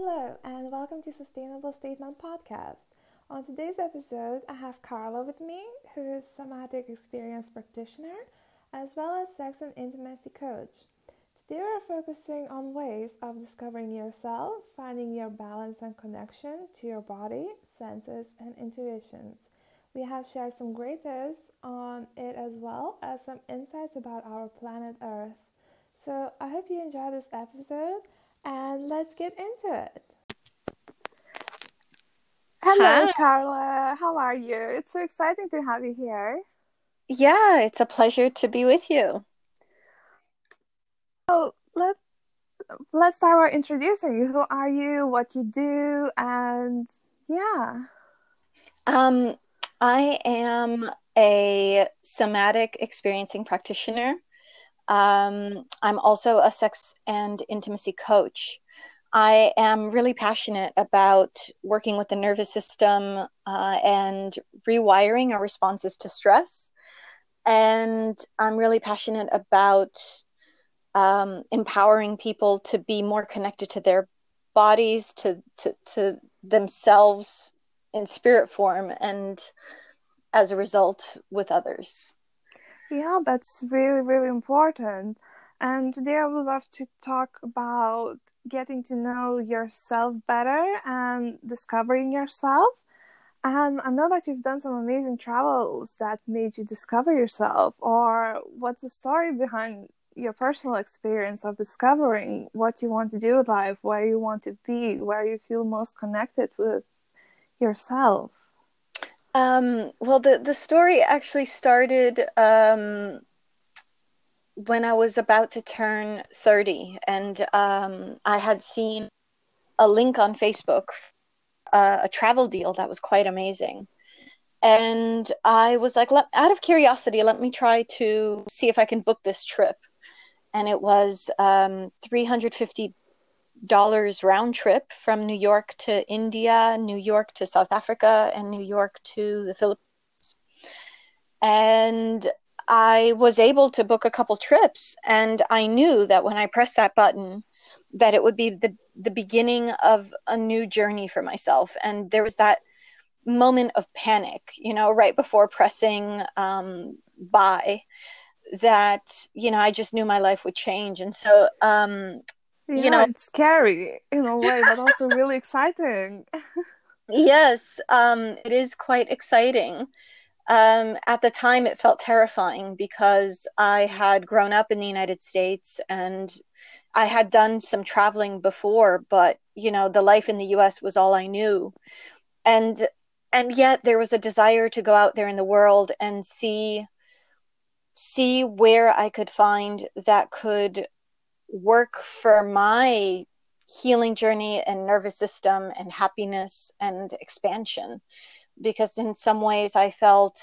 Hello, and welcome to Sustainable Statement Podcast. On today's episode, I have Carla with me, who is somatic experience practitioner as well as sex and intimacy coach. Today, we're focusing on ways of discovering yourself, finding your balance and connection to your body, senses, and intuitions. We have shared some great tips on it as well as some insights about our planet Earth. So, I hope you enjoy this episode and let's get into it. Hello, Hi. Carla. How are you? It's so exciting to have you here. Yeah, it's a pleasure to be with you. So let let's start by introducing you. Who are you? What you do? And yeah. Um, I am a somatic experiencing practitioner. Um, I'm also a sex and intimacy coach. I am really passionate about working with the nervous system uh, and rewiring our responses to stress. And I'm really passionate about um, empowering people to be more connected to their bodies, to, to, to themselves in spirit form, and as a result, with others. Yeah, that's really, really important. And today I would love to talk about getting to know yourself better and discovering yourself. And I know that you've done some amazing travels that made you discover yourself, or what's the story behind your personal experience of discovering what you want to do with life, where you want to be, where you feel most connected with yourself? Um, well, the the story actually started um, when I was about to turn thirty, and um, I had seen a link on Facebook, uh, a travel deal that was quite amazing, and I was like, let, out of curiosity, let me try to see if I can book this trip, and it was um, three hundred fifty dollars round trip from New York to India, New York to South Africa, and New York to the Philippines. And I was able to book a couple trips, and I knew that when I pressed that button, that it would be the the beginning of a new journey for myself. And there was that moment of panic, you know, right before pressing um, buy, that you know I just knew my life would change. And so um, yeah, you know it's scary in a way but also really exciting. Yes um, it is quite exciting. Um, at the time it felt terrifying because i had grown up in the united states and i had done some traveling before but you know the life in the us was all i knew. And and yet there was a desire to go out there in the world and see see where i could find that could work for my healing journey and nervous system and happiness and expansion. Because in some ways i felt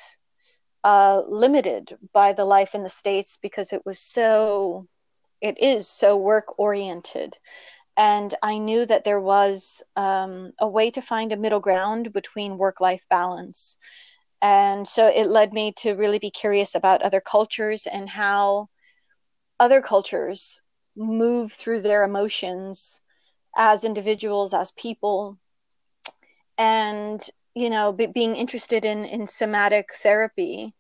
uh, limited by the life in the states because it was so it is so work oriented. And i knew that there was um, a way to find a middle ground between work life balance. And so it led me to really be curious about other cultures and how other cultures move through their emotions as individuals, as people, and you know, be, being interested in in somatic therapy.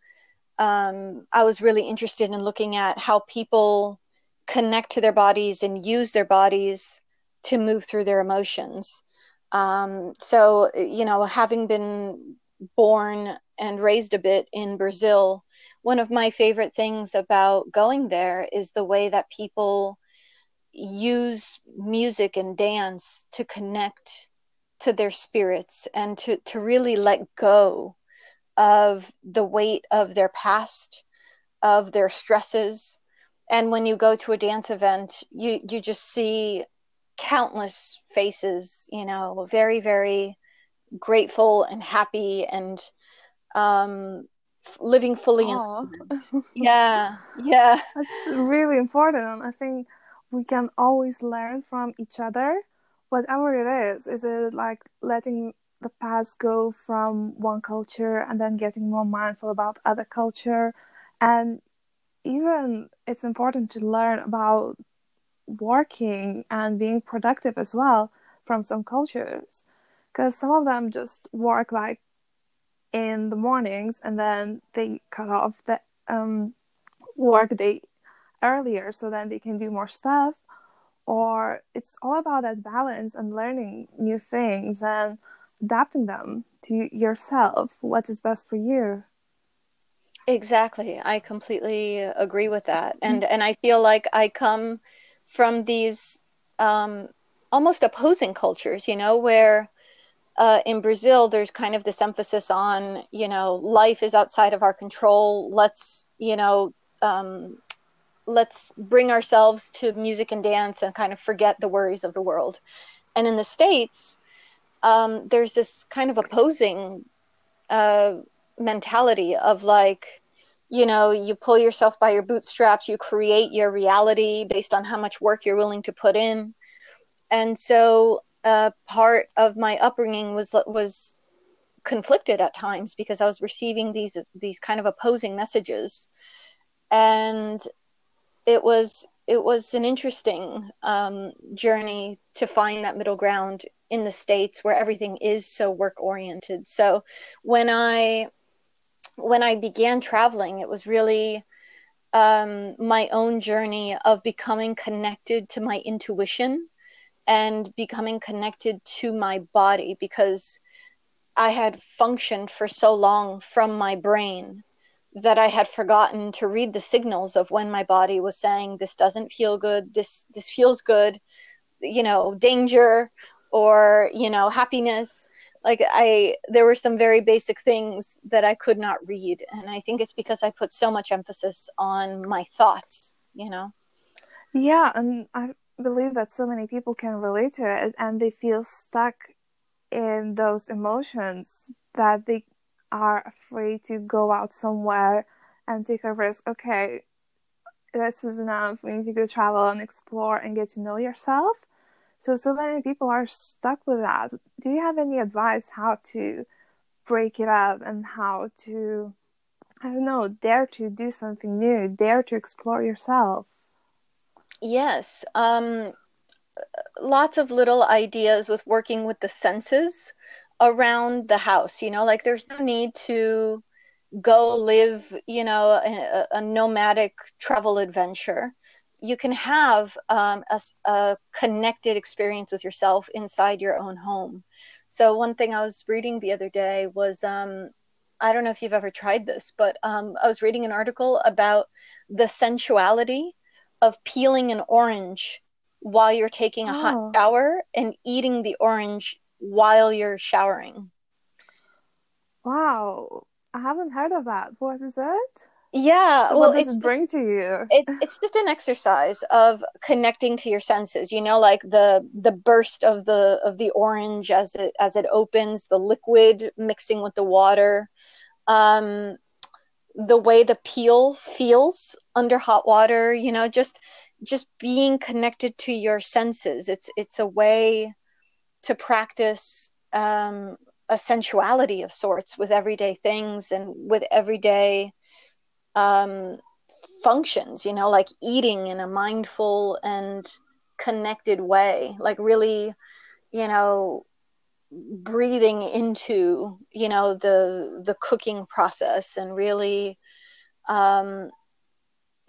Um, I was really interested in looking at how people connect to their bodies and use their bodies to move through their emotions. Um, so, you know, having been born and raised a bit in Brazil, one of my favorite things about going there is the way that people use music and dance to connect to their spirits and to, to really let go of the weight of their past, of their stresses. And when you go to a dance event, you, you just see countless faces, you know, very, very grateful and happy and um, living fully in yeah yeah. That's really important. I think we can always learn from each other whatever it is. Is it like letting the past go from one culture and then getting more mindful about other culture? And even it's important to learn about working and being productive as well from some cultures because some of them just work like in the mornings and then they cut off the um, work day earlier so then they can do more stuff or it's all about that balance and learning new things and adapting them to yourself what is best for you. Exactly. I completely agree with that. And mm-hmm. and i feel like i come from these um, almost opposing cultures you know where uh, in brazil there's kind of this emphasis on you know life is outside of our control. Let's you know um, let's bring ourselves to music and dance and kind of forget the worries of the world. And in the States, um, there's this kind of opposing uh, mentality of like, you know, you pull yourself by your bootstraps, you create your reality based on how much work you're willing to put in. And so uh, part of my upbringing was was conflicted at times because I was receiving these these kind of opposing messages, and it was it was an interesting um, journey to find that middle ground in the states where everything is so work oriented. So when I when I began traveling, it was really um, my own journey of becoming connected to my intuition and becoming connected to my body because I had functioned for so long from my brain that I had forgotten to read the signals of when my body was saying this doesn't feel good, this this feels good, you know, danger or, you know, happiness. Like I there were some very basic things that I could not read and I think it's because I put so much emphasis on my thoughts, you know. Yeah, and I believe that so many people can relate to it and they feel stuck in those emotions that they are afraid to go out somewhere and take a risk. Okay, this is enough. We need to go travel and explore and get to know yourself. So, so many people are stuck with that. Do you have any advice how to break it up and how to, I don't know, dare to do something new, dare to explore yourself? Yes. Um, lots of little ideas with working with the senses around the house you know like there's no need to go live you know a, a nomadic travel adventure you can have um, a, a, connected experience with yourself inside your own home so one thing i was reading the other day was um, i don't know if you've ever tried this but um, i was reading an article about the sensuality of peeling an orange while you're taking a oh. hot shower and eating the orange while you're showering. Wow, I haven't heard of that. What is it? Yeah, so well, what does it bring to you? It, it's just an exercise of connecting to your senses. You know, like the the burst of the of the orange as it as it opens, the liquid mixing with the water, um, the way the peel feels under hot water. You know, just just being connected to your senses. It's it's a way to practice um, a sensuality of sorts with everyday things and with everyday um, functions, you know, like eating in a mindful and connected way, like really, you know, breathing into, you know, the the cooking process and really um,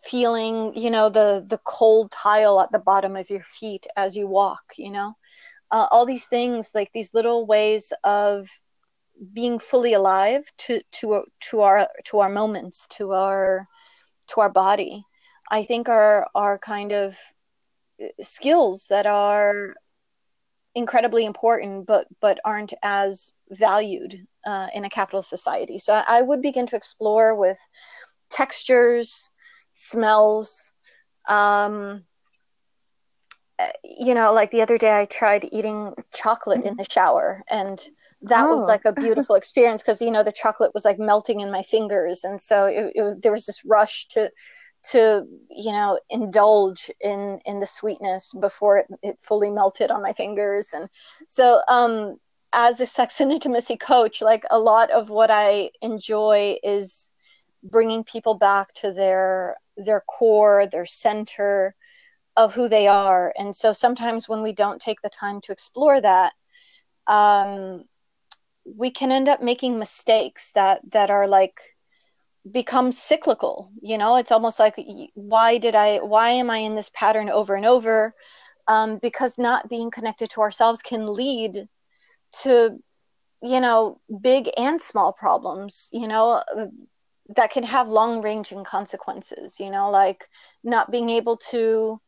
feeling, you know, the the cold tile at the bottom of your feet as you walk, you know uh, all these things like these little ways of being fully alive to to to our to our moments to our to our body i think are are kind of uh, skills that are incredibly important but but aren't as valued uh, in a capitalist society. So I, I would begin to explore with textures smells um, you know, like the other day, I tried eating chocolate in the shower, and that oh. was like a beautiful experience because you know the chocolate was like melting in my fingers, and so it, it was, there was this rush to to you know indulge in in the sweetness before it, it fully melted on my fingers, and so um, as a sex and intimacy coach, like a lot of what I enjoy is bringing people back to their their core, their center of who they are. And so sometimes when we don't take the time to explore that um, we can end up making mistakes that that are like become cyclical you know? It's almost like why did i why am i in this pattern over and over? Um, because not being connected to ourselves can lead to you know big and small problems you know that can have long ranging consequences you know? Like not being able to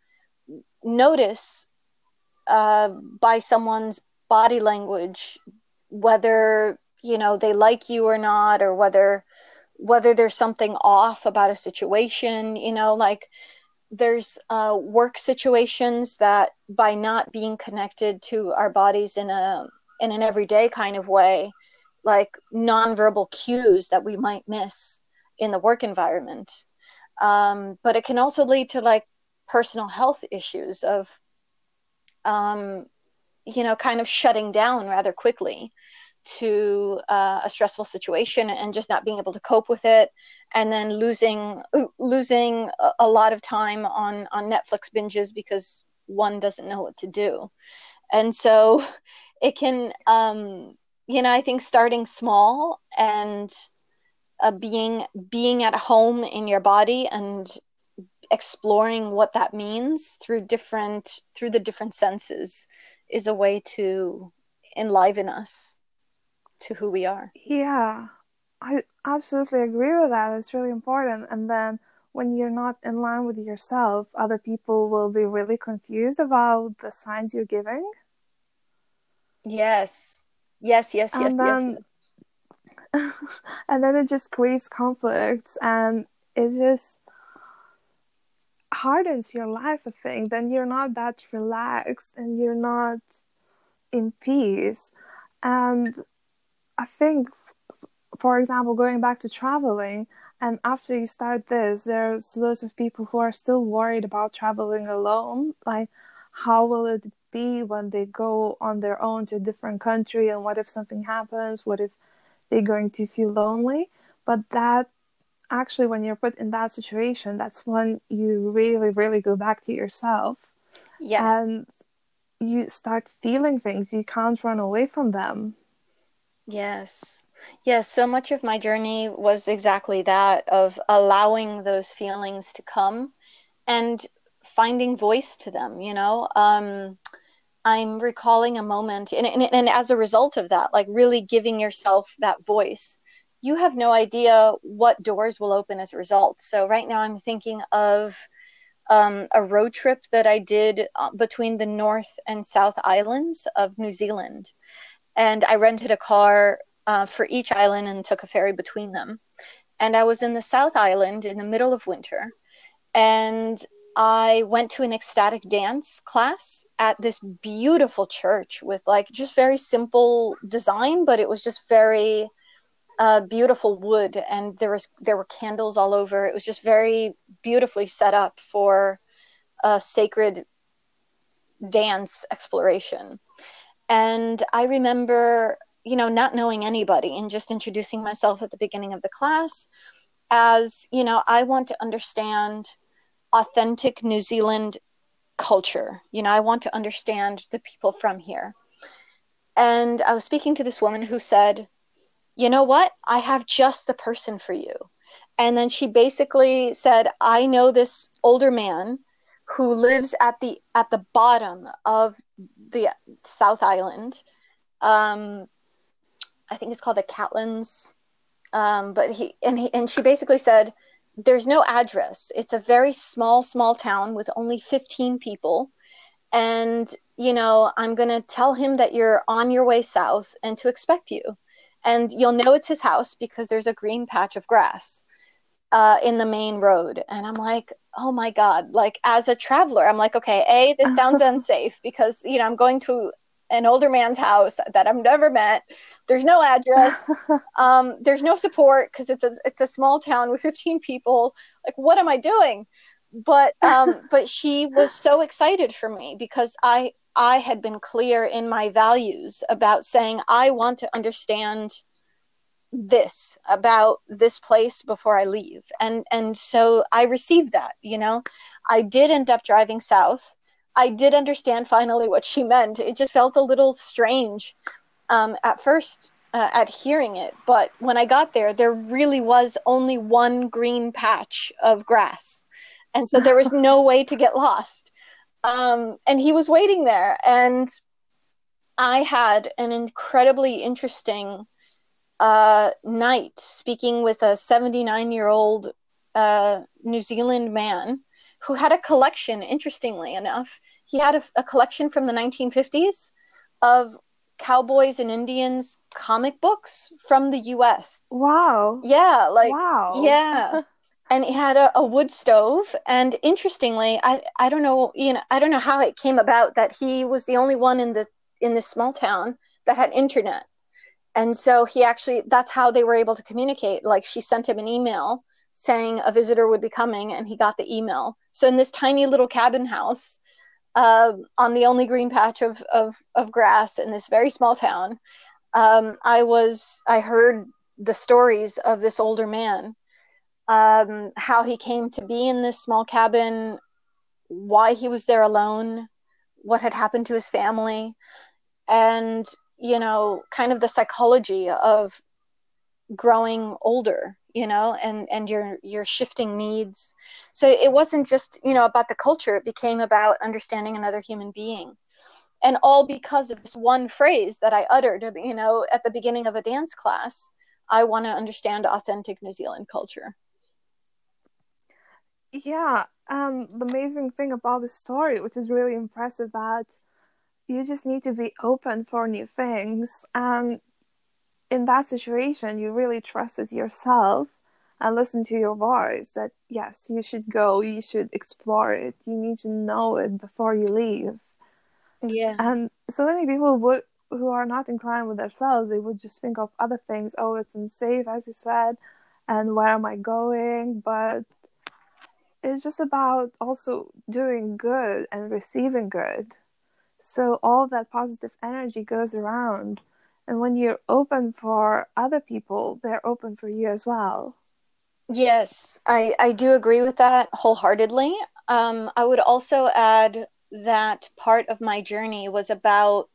notice uh, by someone's body language whether you know they like you or not or whether whether there's something off about a situation you know like there's uh, work situations that by not being connected to our bodies in a in an everyday kind of way like nonverbal cues that we might miss in the work environment. Um, but it can also lead to like personal health issues of um, you know kind of shutting down rather quickly to uh, a stressful situation and just not being able to cope with it. And then losing losing a lot of time on on netflix binges because one doesn't know what to do. And so it can um you know i think starting small and uh, being being at home in your body and exploring what that means through different through the different senses is a way to enliven us to who we are. Yeah, I absolutely agree with that. It's really important. And then when you're not in line with yourself, other people will be really confused about the signs you're giving. Yes. Yes, yes, yes, and then, yes. and then it just creates conflicts and it just hardens your life, I think. Then you're not that relaxed and you're not in peace. And I think, for example, going back to traveling, and after you start this, there's lots of people who are still worried about traveling alone. Like, how will it be when they go on their own to a different country? And what if something happens? What if they're going to feel lonely? But that actually, when you're put in that situation, that's when you really, really go back to yourself. Yes. And you start feeling things. You can't run away from them. Yes. Yes, so much of my journey was exactly that of allowing those feelings to come and finding voice to them, you know. Um, I'm recalling a moment, and, and, and as a result of that, like really giving yourself that voice, you have no idea what doors will open as a result. So, right now, I'm thinking of um, a road trip that I did uh, between the North and South Islands of New Zealand and I rented a car uh, for each island and took a ferry between them. And I was in the South Island in the middle of winter, and I went to an ecstatic dance class at this beautiful church with like just very simple design, but it was just very uh, beautiful wood, and there was there were candles all over. It was just very beautifully set up for a sacred dance exploration. And I remember, you know, not knowing anybody and just introducing myself at the beginning of the class as, you know, I want to understand authentic New Zealand culture. You know, I want to understand the people from here. And I was speaking to this woman who said, you know what? I have just the person for you. And then she basically said, I know this older man who lives at the at the bottom of the South Island. Um, I think it's called the Catlins. Um, but he and he and she basically said, "There's no address. It's a very small, small town with only 15 people, and you know I'm gonna tell him that you're on your way south and to expect you, and you'll know it's his house because there's a green patch of grass." uh, in the main road. And I'm like, oh my God. Like, as a traveler, I'm like, okay, A, this sounds unsafe because, you know, I'm going to an older man's house that I've never met. There's no address. um, there's no support because it's a it's a small town with 15 people. Like, what am I doing? But um, but she was so excited for me because I I had been clear in my values about saying I want to understand this about this place before I leave. And and so I received that, you know. I did end up driving south. I did understand finally what she meant. It just felt a little strange um, at first uh, at hearing it, but when I got there, there really was only one green patch of grass, and so there was no way to get lost. Um, and he was waiting there, and I had an incredibly interesting uh, night speaking with a 79 year old uh, New Zealand man who had a collection, interestingly enough. He had a, a collection from the 1950s of cowboys and Indians comic books from the US. Wow. Yeah, like wow. Yeah. and he had a, a, wood stove. And interestingly I, I don't know you know I don't know how it came about that he was the only one in the in this small town that had internet. And so he actually that's how they were able to communicate. Like she sent him an email saying a visitor would be coming and he got the email. So in this tiny little cabin house uh, on the only green patch of, of, of grass in this very small town um, i was i heard the stories of this older man um, how he came to be in this small cabin why he was there alone what had happened to his family and you know kind of the psychology of growing older you know and and your your shifting needs. So it wasn't just you know about the culture. It became about understanding another human being. And all because of this one phrase that i uttered you know at the beginning of a dance class i want to understand authentic new zealand culture yeah um the amazing thing about the story which is really impressive that you just need to be open for new things and in that situation you really trusted yourself and listen to your voice that yes you should go you should explore it you need to know it before you leave. Yeah. And so many people would who are not inclined with themselves they would just think of other things oh it's unsafe as you said and where am i going? But it's just about also doing good and receiving good so all that positive energy goes around. And when you're open for other people, they're open for you as well. Yes, I, I do agree with that wholeheartedly. Um, I would also add that part of my journey was about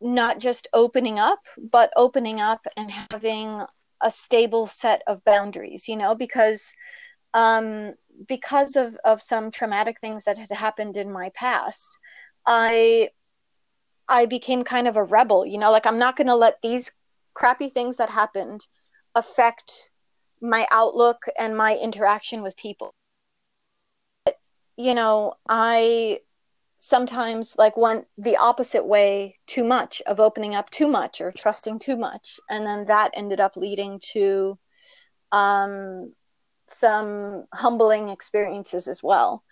not just opening up, but opening up and having a stable set of boundaries, you know, because um, because of, of some traumatic things that had happened in my past, I I became kind of a rebel, you know, like I'm not going to let these crappy things that happened affect my outlook and my interaction with people. But, you know, I sometimes like went the opposite way too much of opening up too much or trusting too much and then that ended up leading to um, some humbling experiences as well.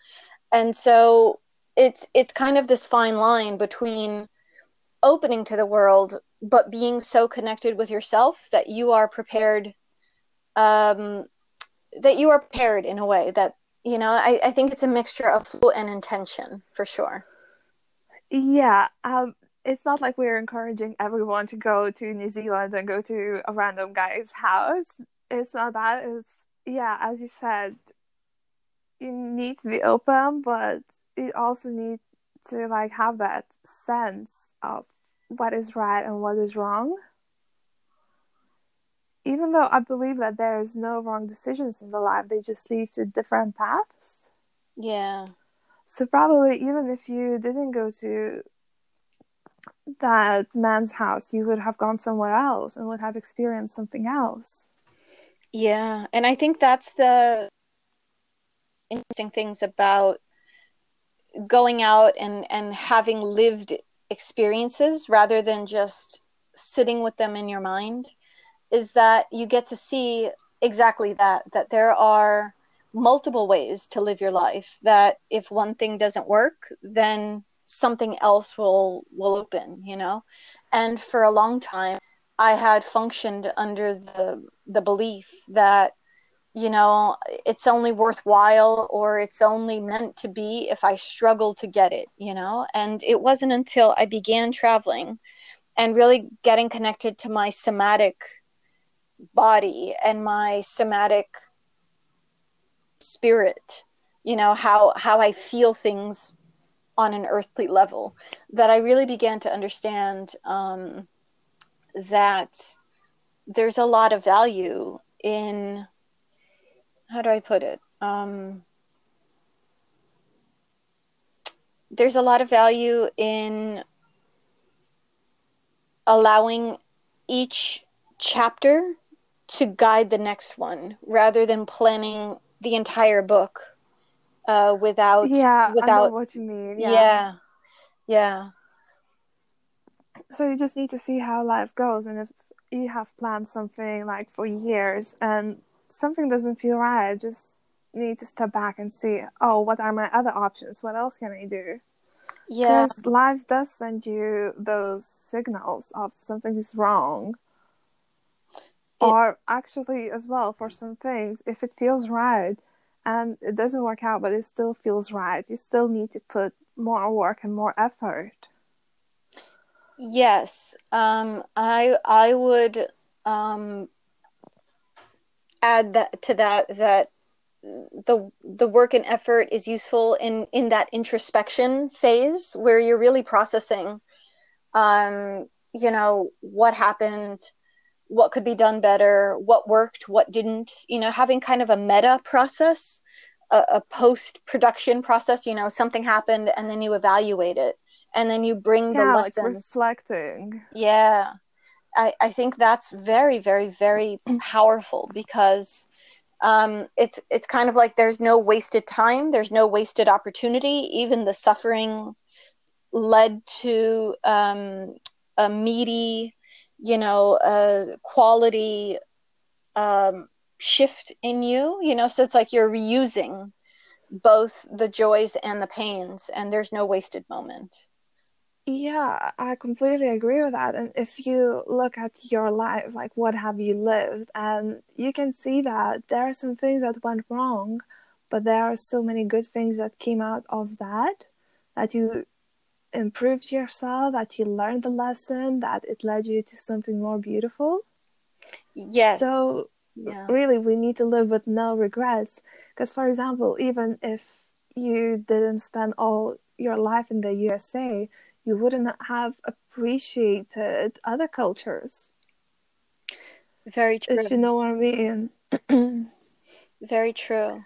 And so it's it's kind of this fine line between opening to the world but being so connected with yourself that you are prepared um, that you are prepared in a way that you know I, I think it's a mixture of flow and intention for sure. Yeah um, it's not like we're encouraging everyone to go to new zealand and go to a random guy's house. It's not that. It's yeah as you said you need to be open but you also need to like have that sense of what is right and what is wrong. Even though i believe that there is no wrong decisions in the life they just lead to different paths. Yeah. So probably even if you didn't go to that man's house you would have gone somewhere else and would have experienced something else yeah and i think that's the interesting things about going out and and having lived experiences rather than just sitting with them in your mind is that you get to see exactly that that there are multiple ways to live your life that if one thing doesn't work then something else will will open you know? And for a long time i had functioned under the the belief that you know, it's only worthwhile or it's only meant to be if I struggle to get it, you know? And it wasn't until I began traveling and really getting connected to my somatic body and my somatic spirit you know how how i feel things on an earthly level that i really began to understand um, that there's a lot of value in how do i put it? Um, there's a lot of value in allowing each chapter to guide the next one rather than planning the entire book uh, without yeah without what you mean yeah. yeah. Yeah. So you just need to see how life goes and if you have planned something like for years and something doesn't feel right I just need to step back and see oh what are my other options? What else can i do? Yeah. Because life does send you those signals of something is wrong. It, or actually as well for some things if it feels right and it doesn't work out but it still feels right you still need to put more work and more effort yes um i i would um add that to that that the the work and effort is useful in in that introspection phase where you're really processing um you know what happened what could be done better what worked what didn't you know having kind of a meta process a, a post production process you know something happened and then you evaluate it and then you bring yeah, the lessons. like reflecting. Yeah. I, I think that's very very very powerful because um, it's it's kind of like there's no wasted time there's no wasted opportunity. Even the suffering led to um, a meaty you know a quality um, shift in you you know? So it's like you're reusing both the joys and the pains and there's no wasted moment yeah, I completely agree with that. And if you look at your life, like what have you lived, and you can see that there are some things that went wrong, but there are so many good things that came out of that, that you improved yourself, that you learned the lesson, that it led you to something more beautiful. Yes. So, yeah. really, we need to live with no regrets. Because, for example, even if you didn't spend all your life in the USA, you wouldn't have appreciated other cultures. Very true. If you know what I mean. Very true.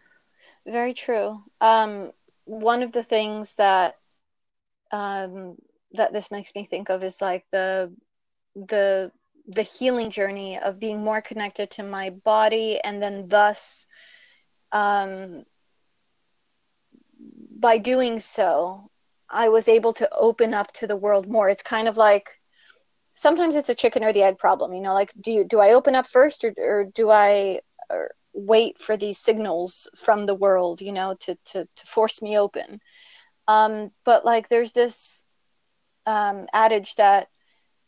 Very true. Um, one of the things that um, that this makes me think of is like the the the healing journey of being more connected to my body and then thus um, by doing so I was able to open up to the world more. It's kind of like sometimes it's a chicken or the egg problem, you know, like do you do I open up first or or do I or wait for these signals from the world, you know, to to to force me open. Um, but like there's this um, adage that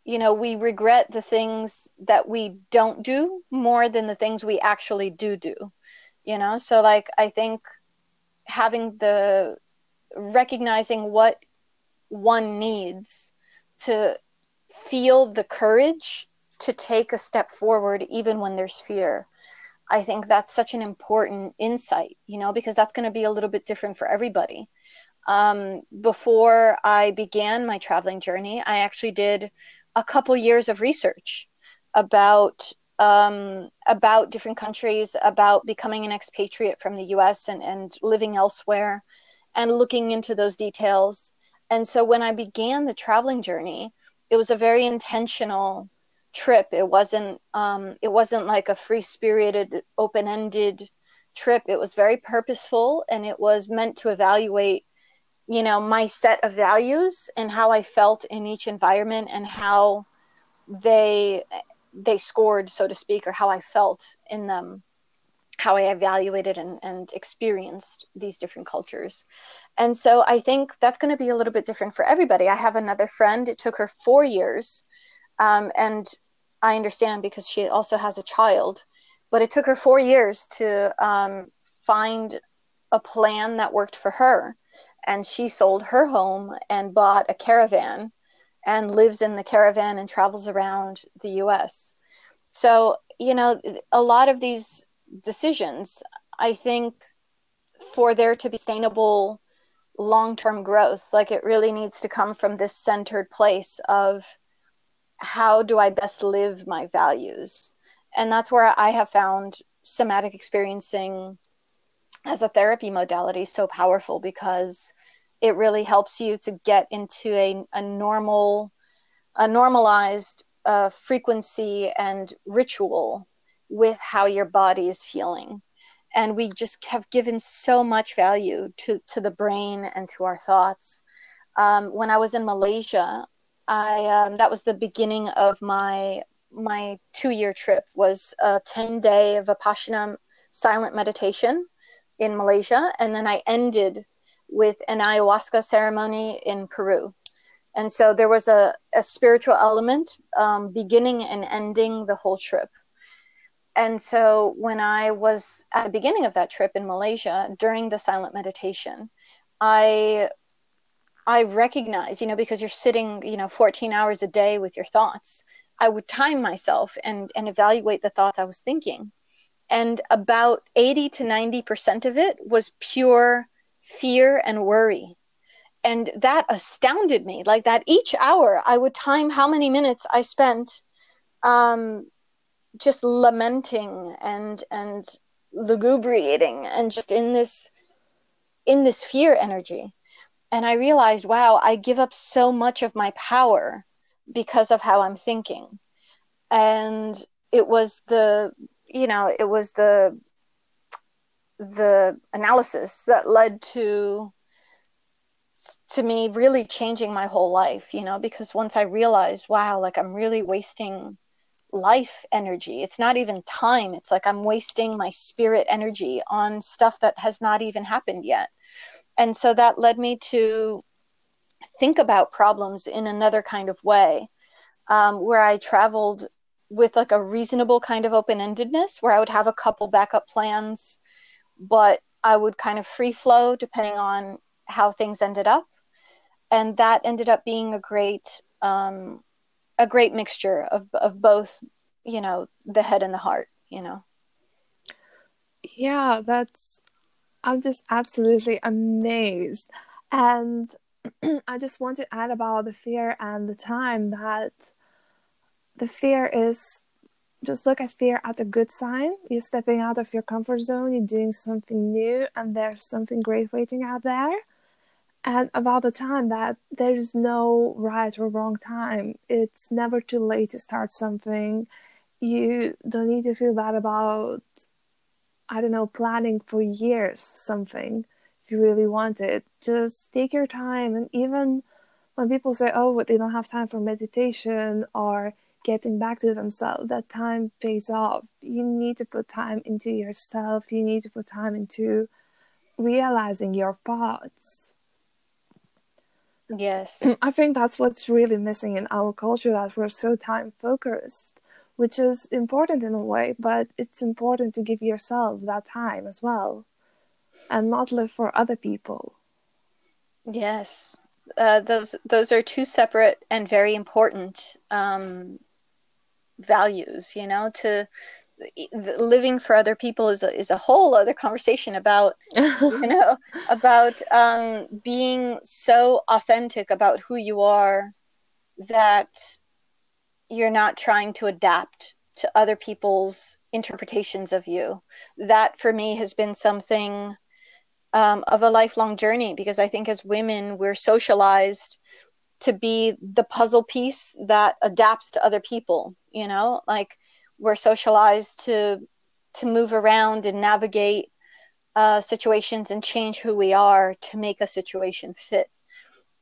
you know we regret the things that we don't do more than the things we actually do do you know so like i think having the recognizing what one needs to feel the courage to take a step forward even when there's fear. I think that's such an important insight you know because that's going to be a little bit different for everybody. Um, before i began my traveling journey i actually did a couple years of research about um, about different countries about becoming an expatriate from the us and, and living elsewhere and looking into those details. And so when I began the traveling journey, it was a very intentional trip. It wasn't um, it wasn't like a free spirited, open ended trip. It was very purposeful and it was meant to evaluate, you know, my set of values and how I felt in each environment and how they they scored, so to speak, or how I felt in them how I evaluated and, and experienced these different cultures. And so I think that's going to be a little bit different for everybody. I have another friend, it took her four years. Um, and I understand because she also has a child, but it took her four years to um, find a plan that worked for her. And she sold her home and bought a caravan and lives in the caravan and travels around the US. So you know, a lot of these decisions, I think for there to be sustainable long term growth, like it really needs to come from this centered place of how do I best live my values? And that's where I have found somatic experiencing as a therapy modality so powerful because it really helps you to get into a, a normal a normalized uh, frequency and ritual with how your body is feeling. And we just have given so much value to, to the brain and to our thoughts. Um, when i was in malaysia i um, that was the beginning of my my two year trip was a 10 day of vipassana silent meditation in malaysia. And then i ended with an ayahuasca ceremony in peru. And so there was a, a spiritual element um, beginning and ending the whole trip and so when i was at the beginning of that trip in malaysia during the silent meditation i i recognize, you know because you're sitting you know 14 hours a day with your thoughts i would time myself and and evaluate the thoughts i was thinking. And about 80 to 90 percent of it was pure fear and worry. And that astounded me. Like that each hour i would time how many minutes i spent um, just lamenting and and lugubriating and just in this in this fear energy. And i realized wow i give up so much of my power because of how i'm thinking. And it was the you know it was the the analysis that led to to me really changing my whole life you know because once i realized wow like i'm really wasting life energy. It's not even time. It's like i'm wasting my spirit energy on stuff that has not even happened yet. And so that led me to think about problems in another kind of way um, where i traveled with like a reasonable kind of open-endedness where i would have a couple backup plans but i would kind of free flow depending on how things ended up. And that ended up being a great um, a great mixture of of both you know the head and the heart you know? Yeah that's i'm just absolutely amazed. And i just want to add about the fear and the time that the fear is just look at fear as a good sign. You're stepping out of your comfort zone, you're doing something new, and there's something great waiting out there and about the time that there's no right or wrong time. It's never too late to start something. You don't need to feel bad about i don't know planning for years something if you really want it. Just take your time and even when people say oh they don't have time for meditation or getting back to themselves that time pays off. You need to put time into yourself. You need to put time into realizing your thoughts Yes. I think that's what's really missing in our culture that we're so time focused, which is important in a way, but it's important to give yourself that time as well and not live for other people. Yes. Uh, those those are two separate and very important um, values, you know, to living for other people is a, is a whole other conversation about you know about um, being so authentic about who you are that you're not trying to adapt to other people's interpretations of you. That for me has been something um, of a lifelong journey because i think as women we're socialized to be the puzzle piece that adapts to other people you know? Like we're socialized to to move around and navigate uh, situations and change who we are to make a situation fit.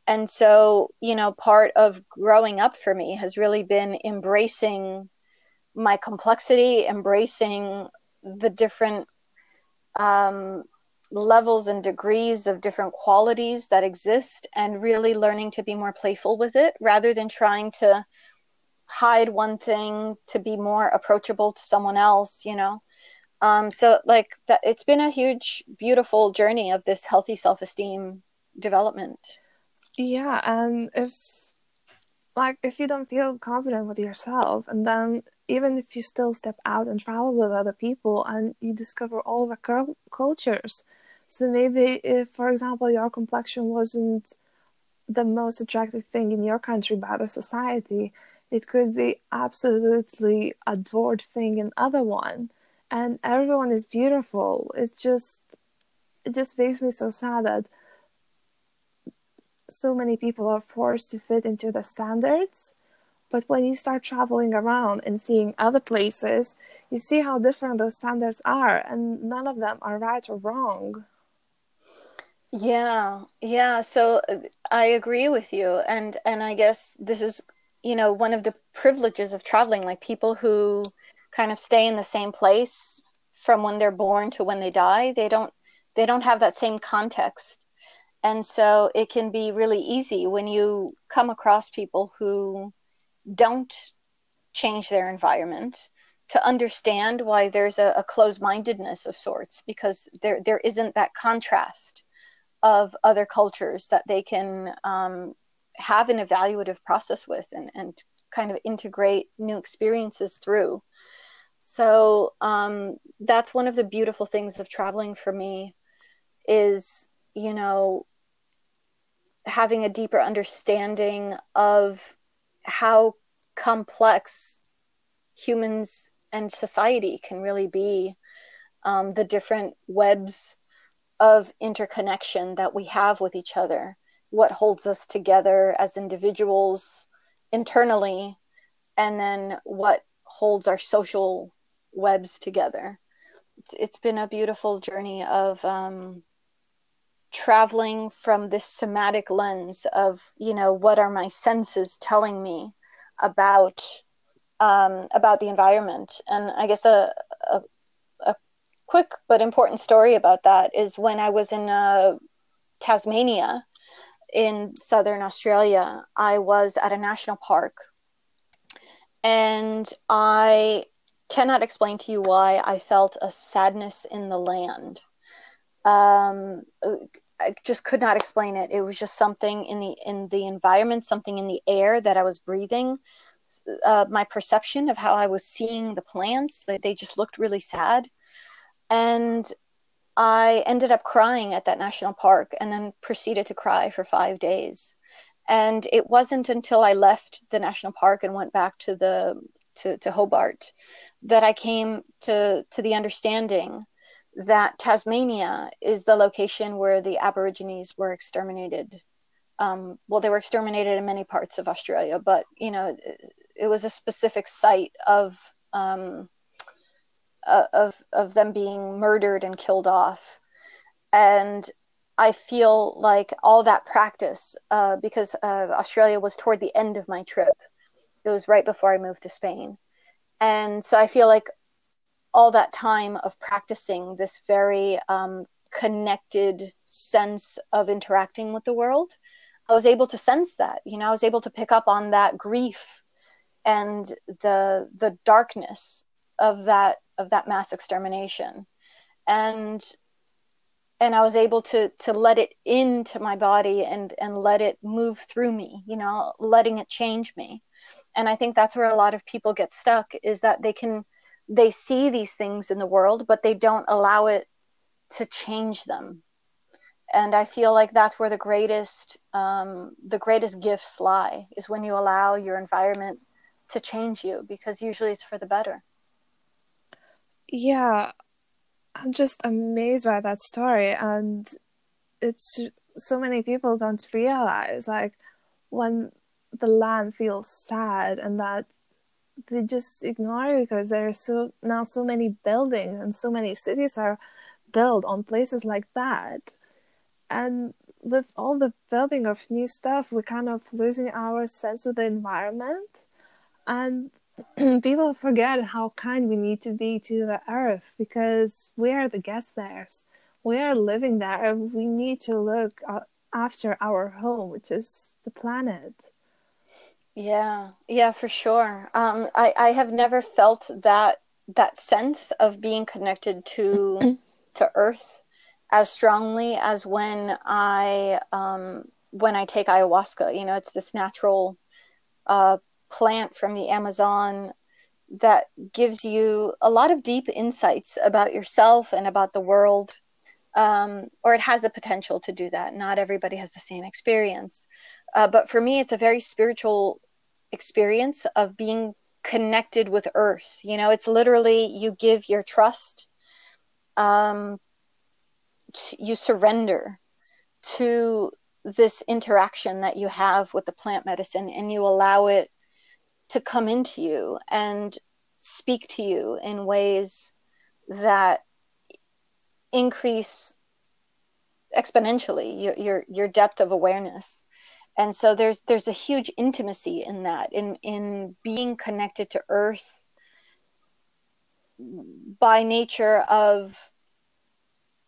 And so, you know, part of growing up for me has really been embracing my complexity, embracing the different um, levels and degrees of different qualities that exist, and really learning to be more playful with it rather than trying to hide one thing to be more approachable to someone else you know? Um, so like that it's been a huge beautiful journey of this healthy self-esteem development. Yeah and if like if you don't feel confident with yourself and then even if you still step out and travel with other people and you discover all the cur- cultures. So maybe if for example your complexion wasn't the most attractive thing in your country by the society it could be absolutely adored thing in other one and everyone is beautiful it's just it just makes me so sad that so many people are forced to fit into the standards. But when you start traveling around and seeing other places, you see how different those standards are, and none of them are right or wrong. Yeah, yeah. So uh, I agree with you, and and I guess this is you know one of the privileges of traveling. Like people who kind of stay in the same place from when they're born to when they die, they don't they don't have that same context and so it can be really easy when you come across people who don't change their environment to understand why there's a, a closed-mindedness of sorts because there there isn't that contrast of other cultures that they can um, have an evaluative process with and, and kind of integrate new experiences through. So um, that's one of the beautiful things of traveling for me is you know having a deeper understanding of how complex humans and society can really be um, the different webs of interconnection that we have with each other what holds us together as individuals internally and then what holds our social webs together. It's, it's been a beautiful journey of um, traveling from this somatic lens of you know what are my senses telling me about um, about the environment. And i guess a, a, a quick but important story about that is when i was in uh, tasmania in southern australia i was at a national park and i cannot explain to you why i felt a sadness in the land um, I just could not explain it. It was just something in the in the environment, something in the air that I was breathing. Uh, my perception of how I was seeing the plants, that they just looked really sad, and I ended up crying at that national park, and then proceeded to cry for five days. And it wasn't until I left the national park and went back to the to, to Hobart that I came to to the understanding that Tasmania is the location where the Aborigines were exterminated. Um, well, they were exterminated in many parts of Australia, but you know, it, was a specific site of um, of of them being murdered and killed off, and I feel like all that practice, uh, because uh, Australia was toward the end of my trip. It was right before I moved to Spain, and so I feel like all that time of practicing this very um, connected sense of interacting with the world, I was able to sense that. You know, I was able to pick up on that grief and the the darkness of that of that mass extermination, and and I was able to to let it into my body and and let it move through me. You know, letting it change me. And I think that's where a lot of people get stuck is that they can they see these things in the world, but they don't allow it to change them. And I feel like that's where the greatest um, the greatest gifts lie is when you allow your environment to change you because usually it's for the better. Yeah, I'm just amazed by that story, and it's so many people don't realize like when the land feels sad and that they just ignore it because there are so now so many buildings and so many cities are built on places like that. And with all the building of new stuff we're kind of losing our sense of the environment. And people forget how kind we need to be to the earth because we are the guests there we are living there we need to look after our home which is the planet yeah, yeah, for sure. Um, I I have never felt that that sense of being connected to to Earth as strongly as when I um when I take ayahuasca. You know, it's this natural uh, plant from the Amazon that gives you a lot of deep insights about yourself and about the world. Um, or it has the potential to do that. Not everybody has the same experience. Uh, but for me, it's a very spiritual experience of being connected with earth. You know, it's literally you give your trust, um, t- you surrender to this interaction that you have with the plant medicine and you allow it to come into you and speak to you in ways that increase exponentially your your, your depth of awareness. And so there's there's a huge intimacy in that in in being connected to earth by nature of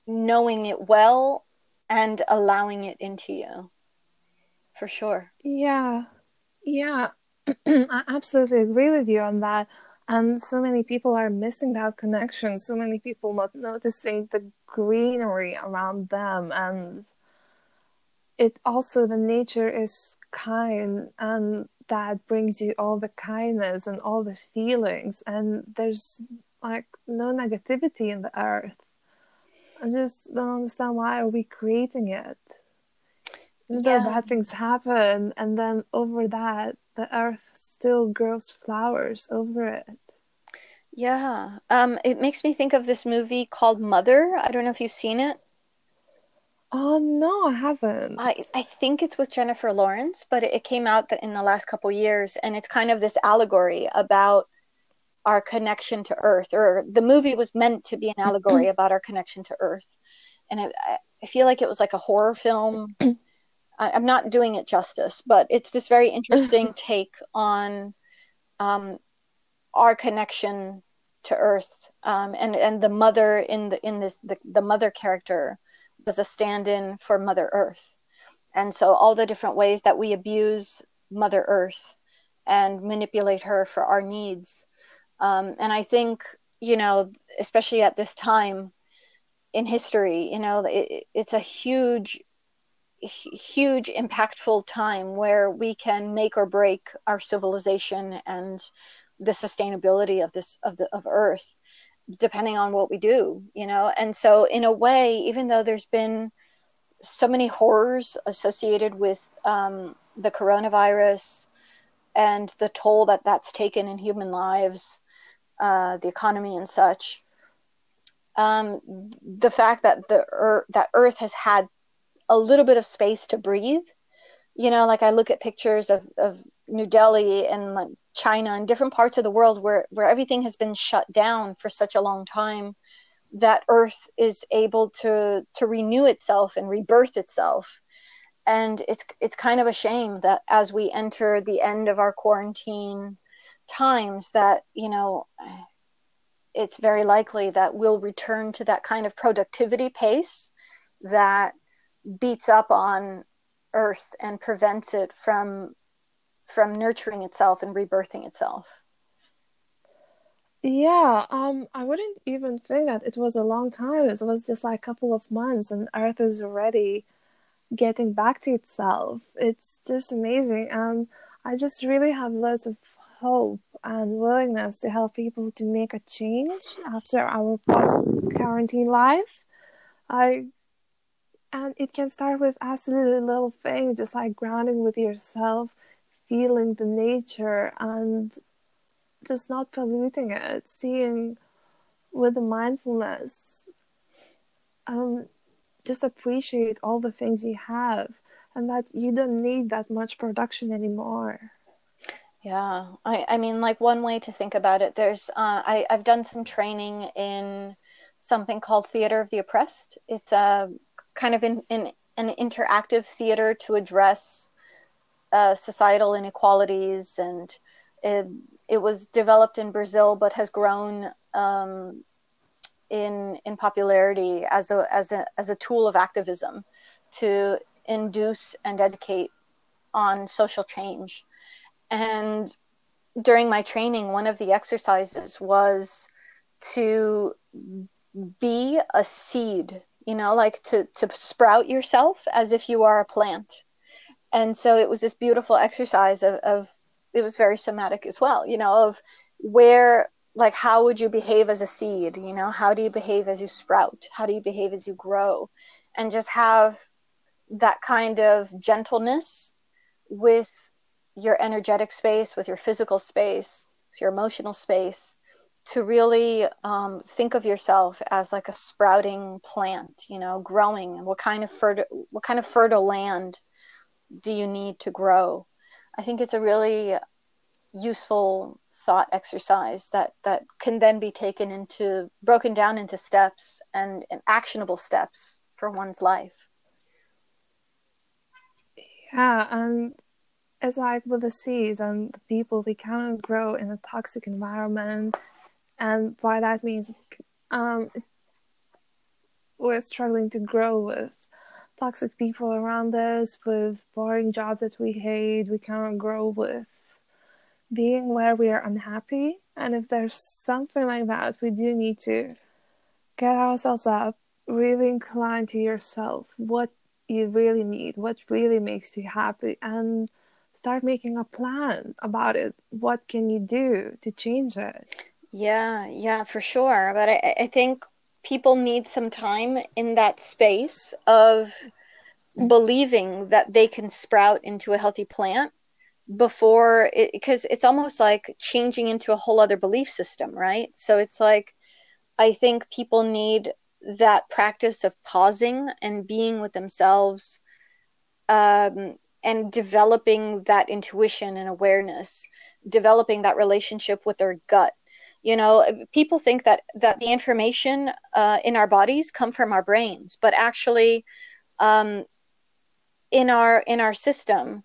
knowing it well and allowing it into you for sure. Yeah. Yeah i absolutely agree with you on that. And so many people are missing that connection. So many people not noticing the greenery around them. And it also the nature is kind and that brings you all the kindness and all the feelings. And there's like no negativity in the earth. I just don't understand why are we creating it? Yeah. bad things happen and then over that the earth still grows flowers over it yeah um it makes me think of this movie called mother i don't know if you've seen it Oh no, I haven't. I, I think it's with Jennifer Lawrence, but it, it came out in the last couple years, and it's kind of this allegory about our connection to Earth, or the movie was meant to be an allegory about our connection to Earth, and I feel like it was like a horror film. I, am not doing it justice, but it's this very interesting take on um, our connection to Earth, um, and and the mother in the in this the, the mother character was a stand-in for Mother Earth. And so all the different ways that we abuse Mother Earth and manipulate her for our needs. Um, and I think, you know, especially at this time in history, you know, it, it's a huge, huge, impactful time where we can make or break our civilization and the sustainability of this of the of Earth depending on what we do, you know? And so, in a way, even though there's been so many horrors associated with um, the coronavirus and the toll that that's taken in human lives, uh, the economy, and such, um, the fact that the earth, that Earth has had a little bit of space to breathe, you know, like I look at pictures of, of New Delhi and like China and different parts of the world where, where everything has been shut down for such a long time, that Earth is able to to renew itself and rebirth itself. And it's it's kind of a shame that as we enter the end of our quarantine times, that you know, it's very likely that we'll return to that kind of productivity pace that beats up on Earth and prevents it from from nurturing itself and rebirthing itself. Yeah, um, I wouldn't even think that it was a long time. It was just like a couple of months, and Earth is already getting back to itself. It's just amazing, and I just really have lots of hope and willingness to help people to make a change after our post quarantine life. I and it can start with absolutely little thing, just like grounding with yourself, feeling the nature and just not polluting it, seeing with the mindfulness, um, just appreciate all the things you have and that you don't need that much production anymore. Yeah, I, I mean, like one way to think about it, there's, uh, I, I've done some training in something called Theater of the Oppressed. It's a kind of in, in an interactive theater to address uh, societal inequalities, and it, it, was developed in Brazil, but has grown um, in in popularity as a as a as a tool of activism to induce and educate on social change. And during my training, one of the exercises was to be a seed you know like to to sprout yourself as if you are a plant. And so it was this beautiful exercise of, of it was very somatic as well you know of where like how would you behave as a seed you know? How do you behave as you sprout? How do you behave as you grow? And just have that kind of gentleness with your energetic space with your physical space your emotional space to really um, think of yourself as like a sprouting plant you know growing. What kind of fertile what kind of fertile land do you need to grow? I think it's a really useful thought exercise that that can then be taken into broken down into steps and, and actionable steps for one's life. Yeah and it's like with the seeds and the people they cannot grow in a toxic environment and by that means um, we're struggling to grow with toxic people around us with boring jobs that we hate. We cannot grow with being where we are unhappy. And if there's something like that we do need to get ourselves up really incline to yourself what you really need what really makes you happy and start making a plan about it. What can you do to change it yeah, yeah, for sure. But I, I think people need some time in that space of believing that they can sprout into a healthy plant before it because it's almost like changing into a whole other belief system, right? So it's like I think people need that practice of pausing and being with themselves um, and developing that intuition and awareness, developing that relationship with their gut you know people think that that the information uh, in our bodies come from our brains but actually um, in our in our system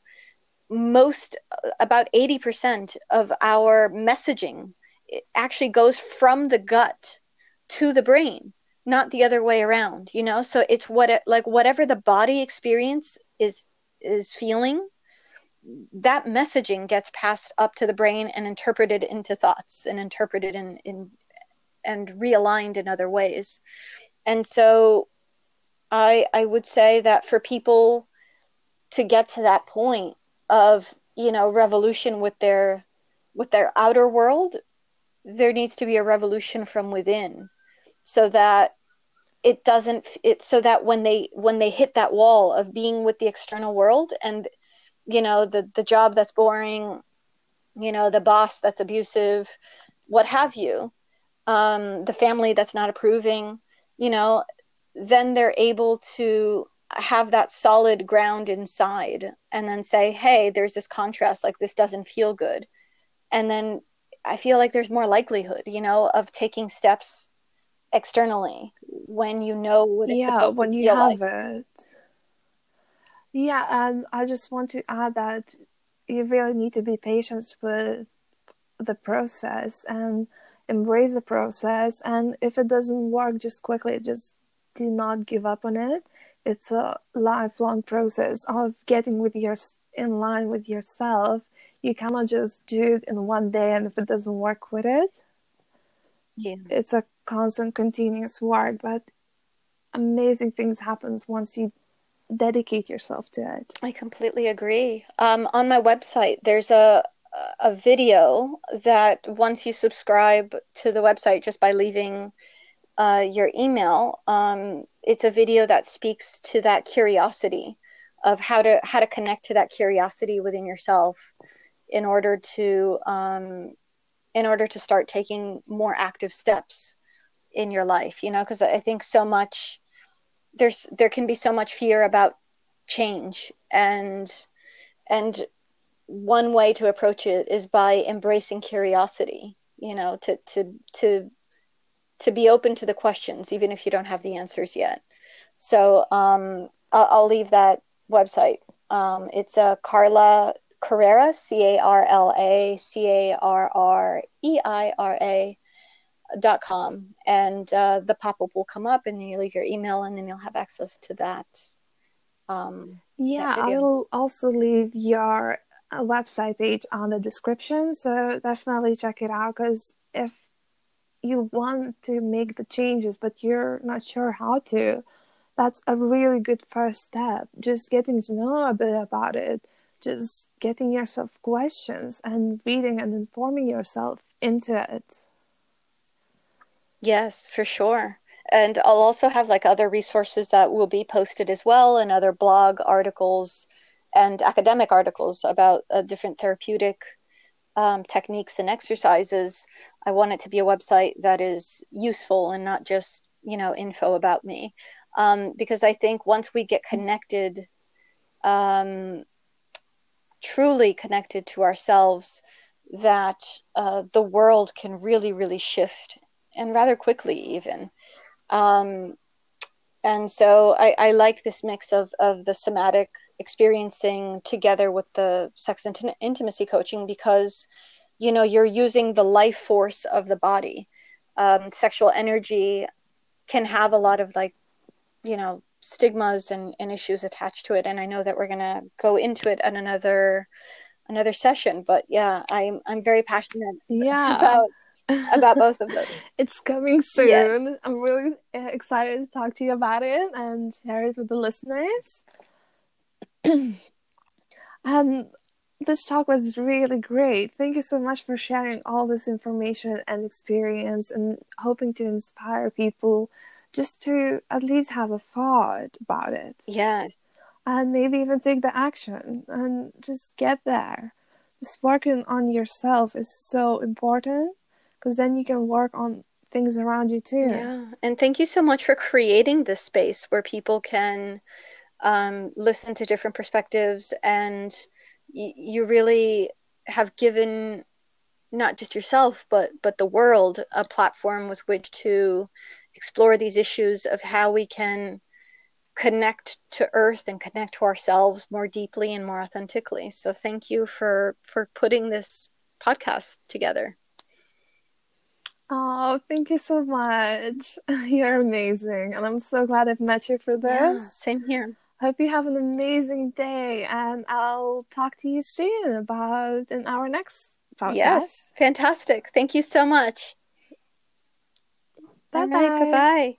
most about 80% of our messaging actually goes from the gut to the brain not the other way around you know? So it's what it, like whatever the body experience is is feeling that messaging gets passed up to the brain and interpreted into thoughts and interpreted in, in and realigned in other ways. And so I I would say that for people to get to that point of, you know, revolution with their with their outer world, there needs to be a revolution from within so that it doesn't it so that when they when they hit that wall of being with the external world and you know the the job that's boring you know the boss that's abusive what have you um, the family that's not approving you know then they're able to have that solid ground inside and then say hey there's this contrast like this doesn't feel good and then i feel like there's more likelihood you know of taking steps externally when you know what yeah when you have like. it yeah, and I just want to add that you really need to be patient with the process and embrace the process. And if it doesn't work, just quickly, just do not give up on it. It's a lifelong process of getting with your in line with yourself. You cannot just do it in one day, and if it doesn't work with it, yeah, it's a constant, continuous work. But amazing things happens once you dedicate yourself to it. I completely agree. Um, on my website, there's a a video that once you subscribe to the website just by leaving uh, your email, um, it's a video that speaks to that curiosity of how to how to connect to that curiosity within yourself in order to um, in order to start taking more active steps in your life. You know, because I think so much there's there can be so much fear about change and and one way to approach it is by embracing curiosity you know to to to to be open to the questions even if you don't have the answers yet. So um, I'll, I'll, leave that website. Um, it's a uh, carla carreira c-a-r-l-a c-a-r-r-e-i-r-a dot com and uh, the pop-up will come up and you leave your email and then you'll have access to that um, yeah that i will also leave your uh, website page on the description so definitely check it out because if you want to make the changes but you're not sure how to that's a really good first step just getting to know a bit about it just getting yourself questions and reading and informing yourself into it. Yes, for sure. And I'll also have like other resources that will be posted as well and other blog articles and academic articles about uh, different therapeutic um, techniques and exercises. I want it to be a website that is useful and not just, you know, info about me. Um, because I think once we get connected, um, truly connected to ourselves, that uh, the world can really, really shift and rather quickly, even. Um, and so I, I, like this mix of, of the somatic experiencing together with the sex int- intimacy coaching because you know you're using the life force of the body. Um, sexual energy can have a lot of like you know stigmas and, and issues attached to it. And i know that we're going to go into it in another another session but yeah i'm i'm very passionate yeah. about about both of them. it's coming soon. Yes. I'm really excited to talk to you about it and share it with the listeners. and this talk was really great. Thank you so much for sharing all this information and experience and hoping to inspire people just to at least have a thought about it. Yes. And maybe even take the action and just get there. Just working on yourself is so important because then you can work on things around you too. Yeah. And thank you so much for creating this space where people can um, listen to different perspectives and y- you really have given not just yourself but but the world a platform with which to explore these issues of how we can connect to earth and connect to ourselves more deeply and more authentically so thank you for for putting this podcast together Oh, thank you so much. You're amazing. And I'm so glad I've met you for this. Yeah, same here. Hope you have an amazing day. And I'll talk to you soon about in our next podcast. Yes, fantastic. Thank you so much. Bye bye. Bye bye.